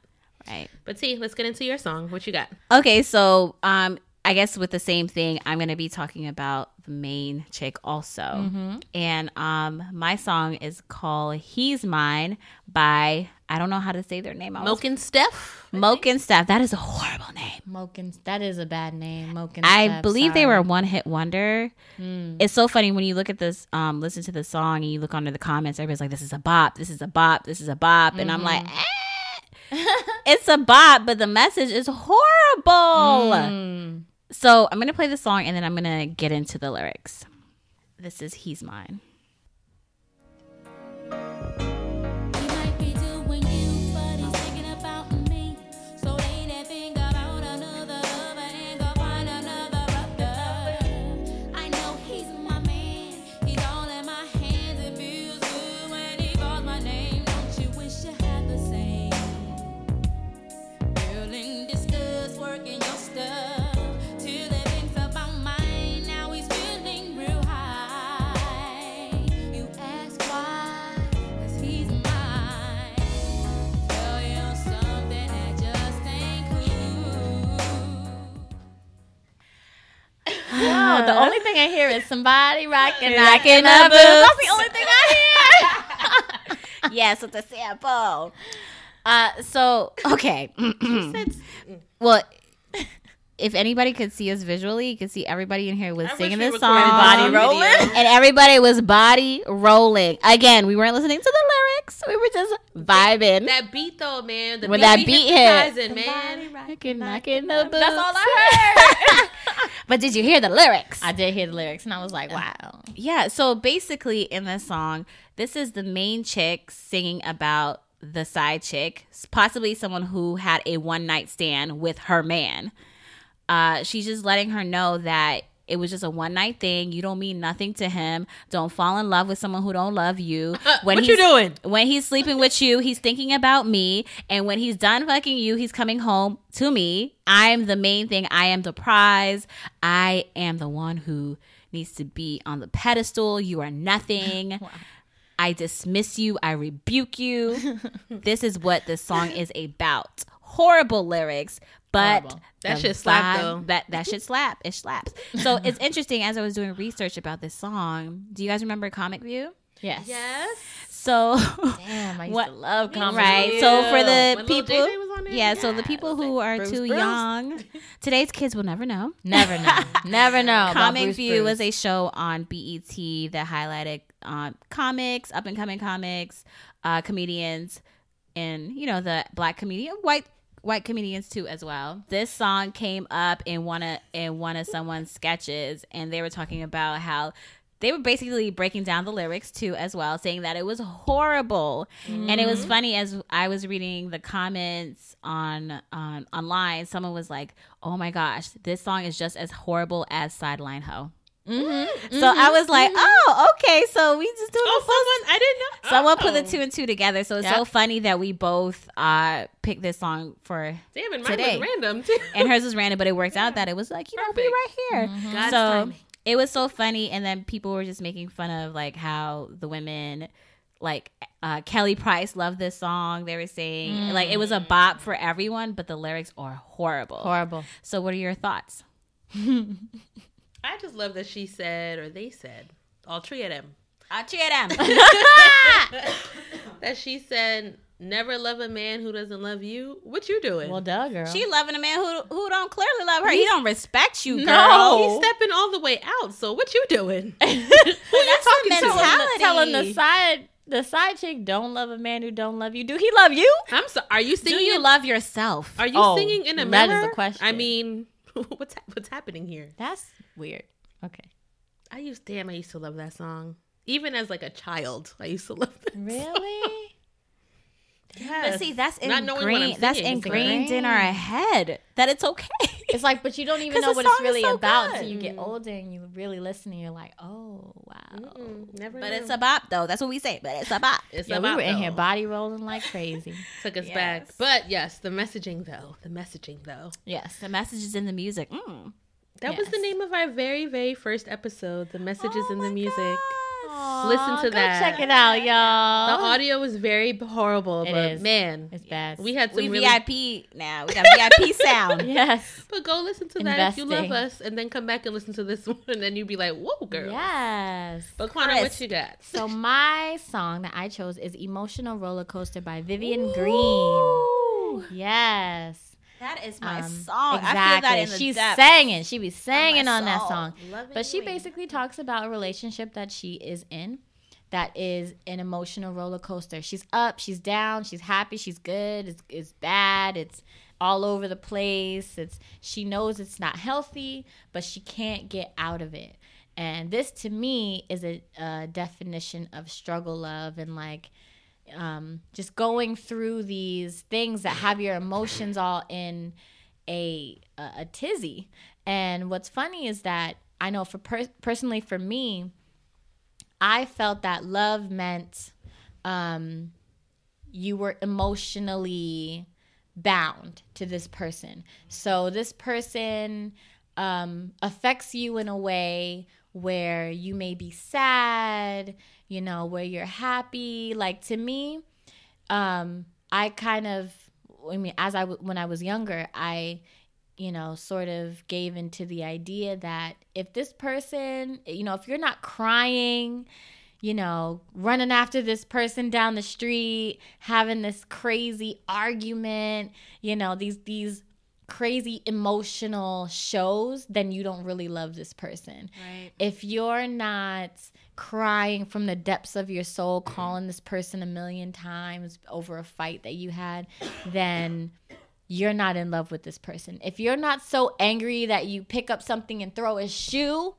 right. But see, let's get into your song. What you got? Okay, so um, I guess with the same thing, I'm gonna be talking about the main chick also, Mm-hmm. and um, my song is called "He's Mine" by I don't know how to say their name. I was- Mokenstef. Moke and Steph. That is a horrible name. Moken. That is a bad name. Moken. I Steph, believe they were a one hit wonder. Hmm. It's so funny when you look at this, um, listen to the song, and you look under the comments. Everybody's like, "This is a bop. This is a bop. This is a bop," and I'm like, Mm-hmm. eh, "It's a bop," but the message is horrible. Mm. So I'm gonna play the song, and then I'm gonna get into the lyrics. This is "He's Mine." No, the only thing I hear is somebody rocking, Rocking the boots. That's the only thing I hear. yes, with the sample. Uh, so okay. well, if anybody could see us visually, you could see everybody in here was I singing we this recorded song, body body rolling. rolling, and everybody was body rolling. Again, we weren't listening to the lyrics; we were just vibing. That beat though, man. The When beat that beat hit. hypnotizing, man. Rocking, knocking the boots. That's all I heard. but did you hear the lyrics? I did hear the lyrics, and I was like, uh, wow. Yeah, so basically in this song, this is the main chick singing about the side chick, possibly someone who had a one night stand with her man. Uh, she's just letting her know that it was just a one night thing. You don't mean nothing to him. Don't fall in love with someone who don't love you. What you doing? When he's sleeping with you, he's thinking about me. And when he's done fucking you, he's coming home to me. I'm the main thing. I am the prize. I am the one who needs to be on the pedestal. You are nothing. I dismiss you. I rebuke you. this is what this song is about. Horrible lyrics, but Horrible. That the shit slap, vibe- though. That that shit slap. It slaps. So it's interesting. As I was doing research about this song, do you guys remember Comic View? Yes. Yes. So Damn, I used What- to love Comic right. So for the When people, JJ was on there? yeah. So the people who are Bruce too Bruce. young, today's kids will never know. Never know. Never know. Comic Bruce View was a show on BET that highlighted um, comics, up and coming comics, uh, comedians, and you know the black comedian, white white comedians too as well. This song came up in one of in one of someone's sketches, and they were talking about how. They were basically breaking down the lyrics too, as well, saying that it was horrible, and it was mm-hmm. funny as I was reading the comments on on online. Someone was like, "Oh my gosh, this song is just as horrible as Sideline Ho." Mm-hmm. So I was like, oh, okay. So we just doing Oh, someone I didn't know. Someone put the Oh. two and two together. So it's so funny that we both uh picked this song for Damn it, mine today. was random too. and hers was random, but it worked out that it was like, you know, be right here. God's So timing. it was so funny. And then people were just making fun of like how the women like uh, Kelly Price loved this song. They were saying like it was a bop for everyone, but the lyrics are horrible. horrible. So what are your thoughts? I just love that she said or they said all three of them I'll cheer them. that she said never love a man who doesn't love you. What you doing? Well, duh, girl. She loving a man who who don't clearly love her. He don't respect you, girl. No. He's stepping all the way out. So what you doing? That's talking the to? mentality. telling the side the side chick don't love a man who don't love you. Do he love you? I'm so. Are you Do singing? you in- love yourself? Are you Oh, singing in a that is mirror? the question. I mean, what's hap- what's happening here? That's weird. Okay. I used damn. I used to love that song. Even as like a child, I used to love that. Really? Yes. But see, that's Not knowing what I'm ingrained. That's singing. ingrained in our head that it's okay. It's like, but you don't even know what it's really so about good. until you get older and you really listen and you're like, oh wow. Mm, never. but knew. it's a bop, though. That's what we say. But it's a bop. It's Yeah, a we bop, were in here body rolling like crazy. Took us Yes. back. But yes, the messaging though. The messaging though. yes. The message is in the music. Mm. That was the name of our very, very first episode. The messages Oh in the my music. Gosh. Listen to that. Go that. check it out, y'all. The audio was very horrible, It but is. man, It's bad. we had some We really. VIP now. We got VIP sound. yes. But go listen to that if you love us, and then come back and listen to this one, and then you'd be like, "Whoa, girl!" Yes. But Quana, what you got? So my song that I chose is "Emotional Roller Coaster" by Vivian Green. Yes. That is my Um, song. Exactly. I feel that in the She's depths. singing. She be singing on that song. Loving But she basically talks about a relationship that she is in that is an emotional roller coaster. She's up, she's down, she's happy, she's good, it's, it's bad, it's all over the place. It's she knows it's not healthy, but she can't get out of it. And this to me is a, a definition of struggle love and like um, just going through these things that have your emotions all in a a, a tizzy. And what's funny is that I know for per- personally for me, I felt that love meant um, you were emotionally bound to this person. So this person um, affects you in a way where you may be sad, you know, where you're happy. Like to me, um, I kind of, I mean, as I when I was younger, I, you know, sort of gave into the idea that if this person, you know, if you're not crying, you know, running after this person down the street, having this crazy argument, you know, these these crazy emotional shows, then you don't really love this person. Right. If you're not crying from the depths of your soul, calling this person a million times over a fight that you had, then you're not in love with this person. If you're not so angry that you pick up something and throw a shoe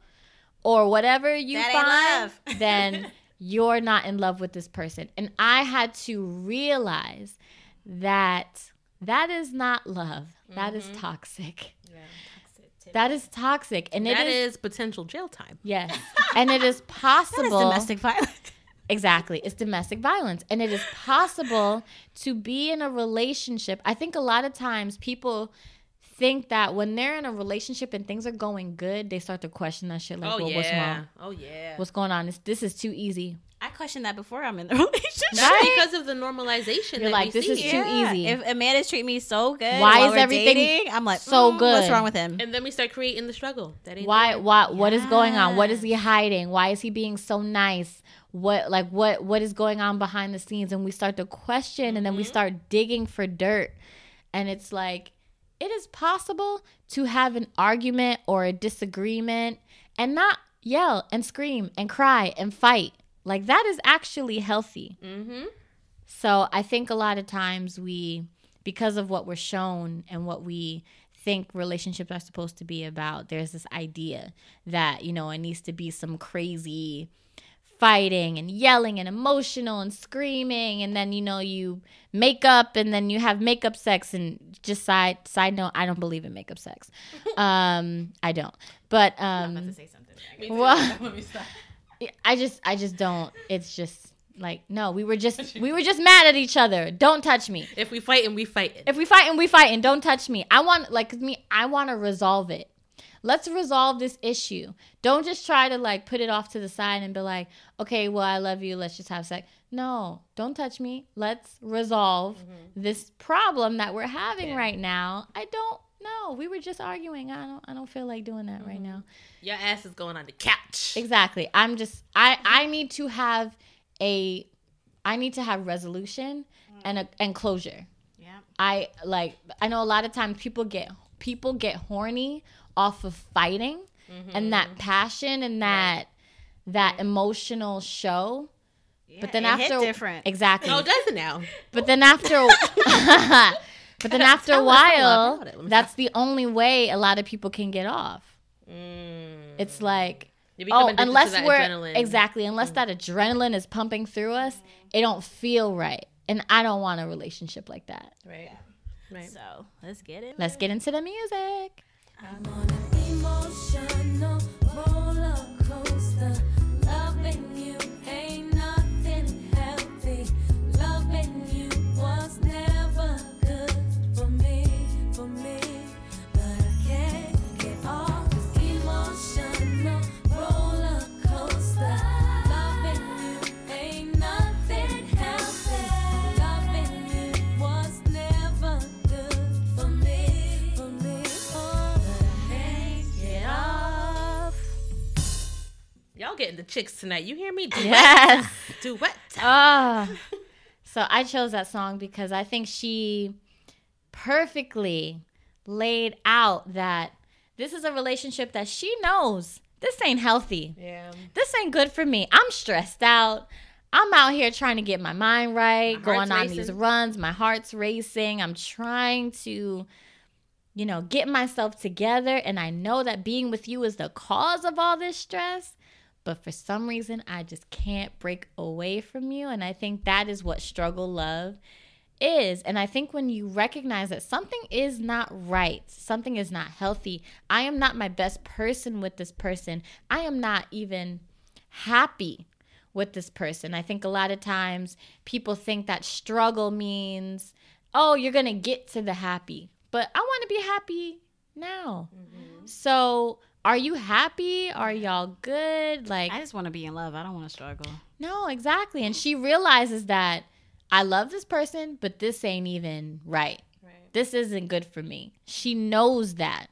or whatever you That find, then you're not in love with this person. And I had to realize that that is not love. That is Mm-hmm. toxic. That is toxic. And it That is is potential jail time. Yes. And it is possible. domestic violence. Exactly. It's domestic violence. And it is possible to be in a relationship. I think a lot of times people think that when they're in a relationship and things are going good, they start to question that shit like, oh well, yeah. what's wrong? Oh yeah. What's going on? This, this is too easy. I question that before I'm in the relationship. That's because of the normalization. You're that like, we this see is here. too easy. If a man is treating me so good, Why while is we're everything dating, I'm like, so mm, What's wrong with him? And then we start creating the struggle. That ain't why there. why what is going on what is he hiding why is he being so nice what like what what is going on behind the scenes and we start to question and then we start digging for dirt and it's like it is possible to have an argument or a disagreement and not yell and scream and cry and fight like that is actually healthy. So I think a lot of times we, because of what we're shown and what we think relationships are supposed to be about, there's this idea that, you know, it needs to be some crazy fighting and yelling and emotional and screaming. And then you know you make up and then you have makeup sex. And just side side note I don't believe in makeup sex. Um I don't. But um well, I just I just don't. It's just like no, we were just we were just mad at each other. Don't touch me. If we fight and we fight. If we fight and we fight and don't touch me. I want like me I want to resolve it. Let's resolve this issue. Don't just try to like put it off to the side and be like, "Okay, well, I love you. Let's just have sex." No, don't touch me. Let's resolve mm-hmm. this problem that we're having right now. I don't know. We were just arguing. I don't I don't feel like doing that right now. Mm-hmm. Your ass is going on the couch. Exactly. I'm just I I need to have a I need to have resolution and a and closure. Yeah. I like I know a lot of times people get people get horny off of fighting mm-hmm. and that passion and that that emotional show. but then it after different. exactly. Oh, doesn't now? But then after But then after a Tell us all while, about it. Let me that's the only way a lot of people can get off. It's like You oh, addicted to unless that we're adrenaline. Mm. exactly unless that adrenaline is pumping through us, it don't feel right, and I don't want a relationship like that. Right. Right. So let's get it. Let's get into the music. Getting the chicks tonight. You hear me? Duet. Yes. Duet. Ah. so I chose that song because I think she perfectly laid out that this is a relationship that she knows this ain't healthy. Yeah. This ain't good for me. I'm stressed out. I'm out here trying to get my mind right, My going on racing. these runs. My heart's racing. I'm trying to, you know, get myself together. And I know that being with you is the cause of all this stress. But for some reason, I just can't break away from you. And I think that is what struggle love is. And I think when you recognize that something is not right, something is not healthy, I am not my best person with this person, I am not even happy with this person. I think a lot of times people think that struggle means, oh, you're going to get to the happy. But I want to be happy now. Mm-hmm. So, are you happy? Are y'all good? Like, I just want to be in love. I don't want to struggle. no, exactly. And she realizes that I love this person, but this ain't even right. Right. This isn't good for me. She knows that.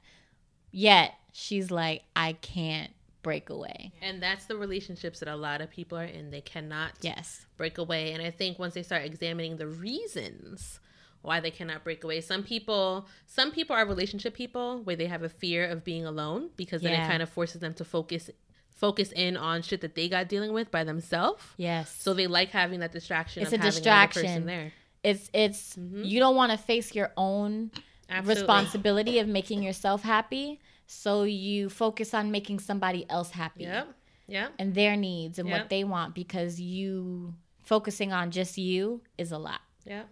Yet she's like, I can't break away. And that's the relationships that a lot of people are in. They cannot Yes. break away. And I think once they start examining the reasons why they cannot break away, some people some people are relationship people where they have a fear of being alone because then Yeah. it kind of forces them to focus focus in on shit that they got dealing with by themselves. Yes. So they like having that distraction It's of a having another person distraction. there. it's it's mm-hmm. you don't want to face your own Absolutely. responsibility of making yourself happy. So you focus on making somebody else happy. Yep. Yeah. and their needs and Yep. what they want because you focusing on just you is a lot. Yep.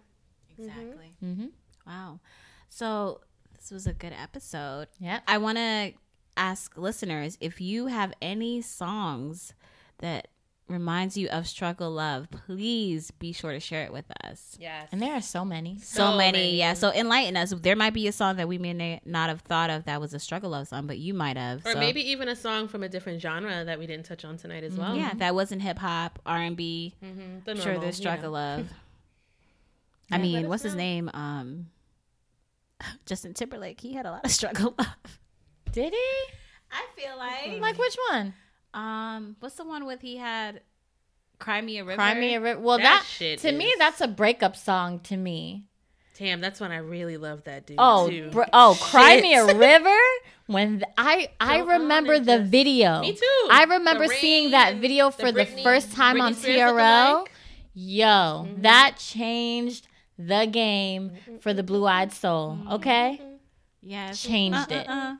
Exactly. Mm-hmm. Wow. So this was a good episode. Yeah. I want to ask listeners if you have any songs that reminds you of struggle love, please be sure to share it with us. Yes. And there are so many. So, So many, many. yeah. So enlighten us. There might be a song that we may not have thought of that was a struggle love song, but you might have. or So, maybe even a song from a different genre that we didn't touch on tonight as well. yeah, that wasn't hip hop, R and B. Mhm. The Sure, normal, there's you know. struggle love. I Yeah, mean, us what's his name? Um, Justin Timberlake. He had a lot of struggle love. Did he? I feel like Like which one? um, what's the one with he had Cry Me a River? Cry Me a River. Well, That that, shit to me that's a breakup song to me. Damn, that's when I really love that dude. Oh, too. br- oh, Cry Me a River. When th- I I Go remember the just- video. Me too. I remember The seeing that video for the Britney- first time Britney on Spears TRL. Yo, Mm-hmm. that changed the game for the Blue Eyed Soul. Okay, Yes. changed it. Uh,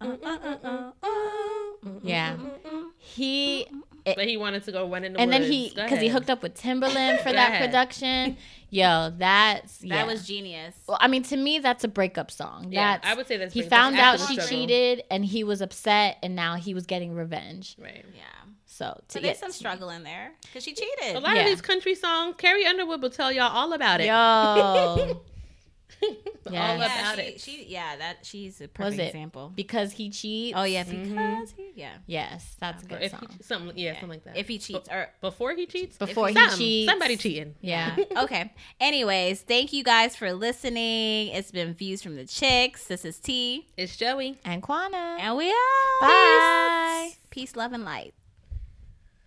uh, uh, uh, uh. Yeah, he But he wanted to go run in the and then he Go because he hooked up with Timberland for that ahead. production. Yo, that's That was genius. Well, I mean, to me, that's a breakup song. Yeah, That's, I would say that's he found out she struggle. cheated and he was upset, and now he was getting revenge. Right. Yeah. So to So get there's some struggle in there because she cheated. A lot Yeah. of these country songs, Carrie Underwood will tell y'all all about it. yo, all Yeah. yeah, about she, it. she, yeah, that she's a perfect was it example. because he cheats? Oh yeah, mm-hmm. because he, yeah, yes, that's a good If song. he, something, yeah, something like that. if he cheats or before he cheats, Before he something- cheats. somebody cheating. yeah, okay. Anyways, thank you guys for listening. It's been views from the chicks. This is T, It's Joey. and Quana. and we out. Bye. Peace, Peace love, and light.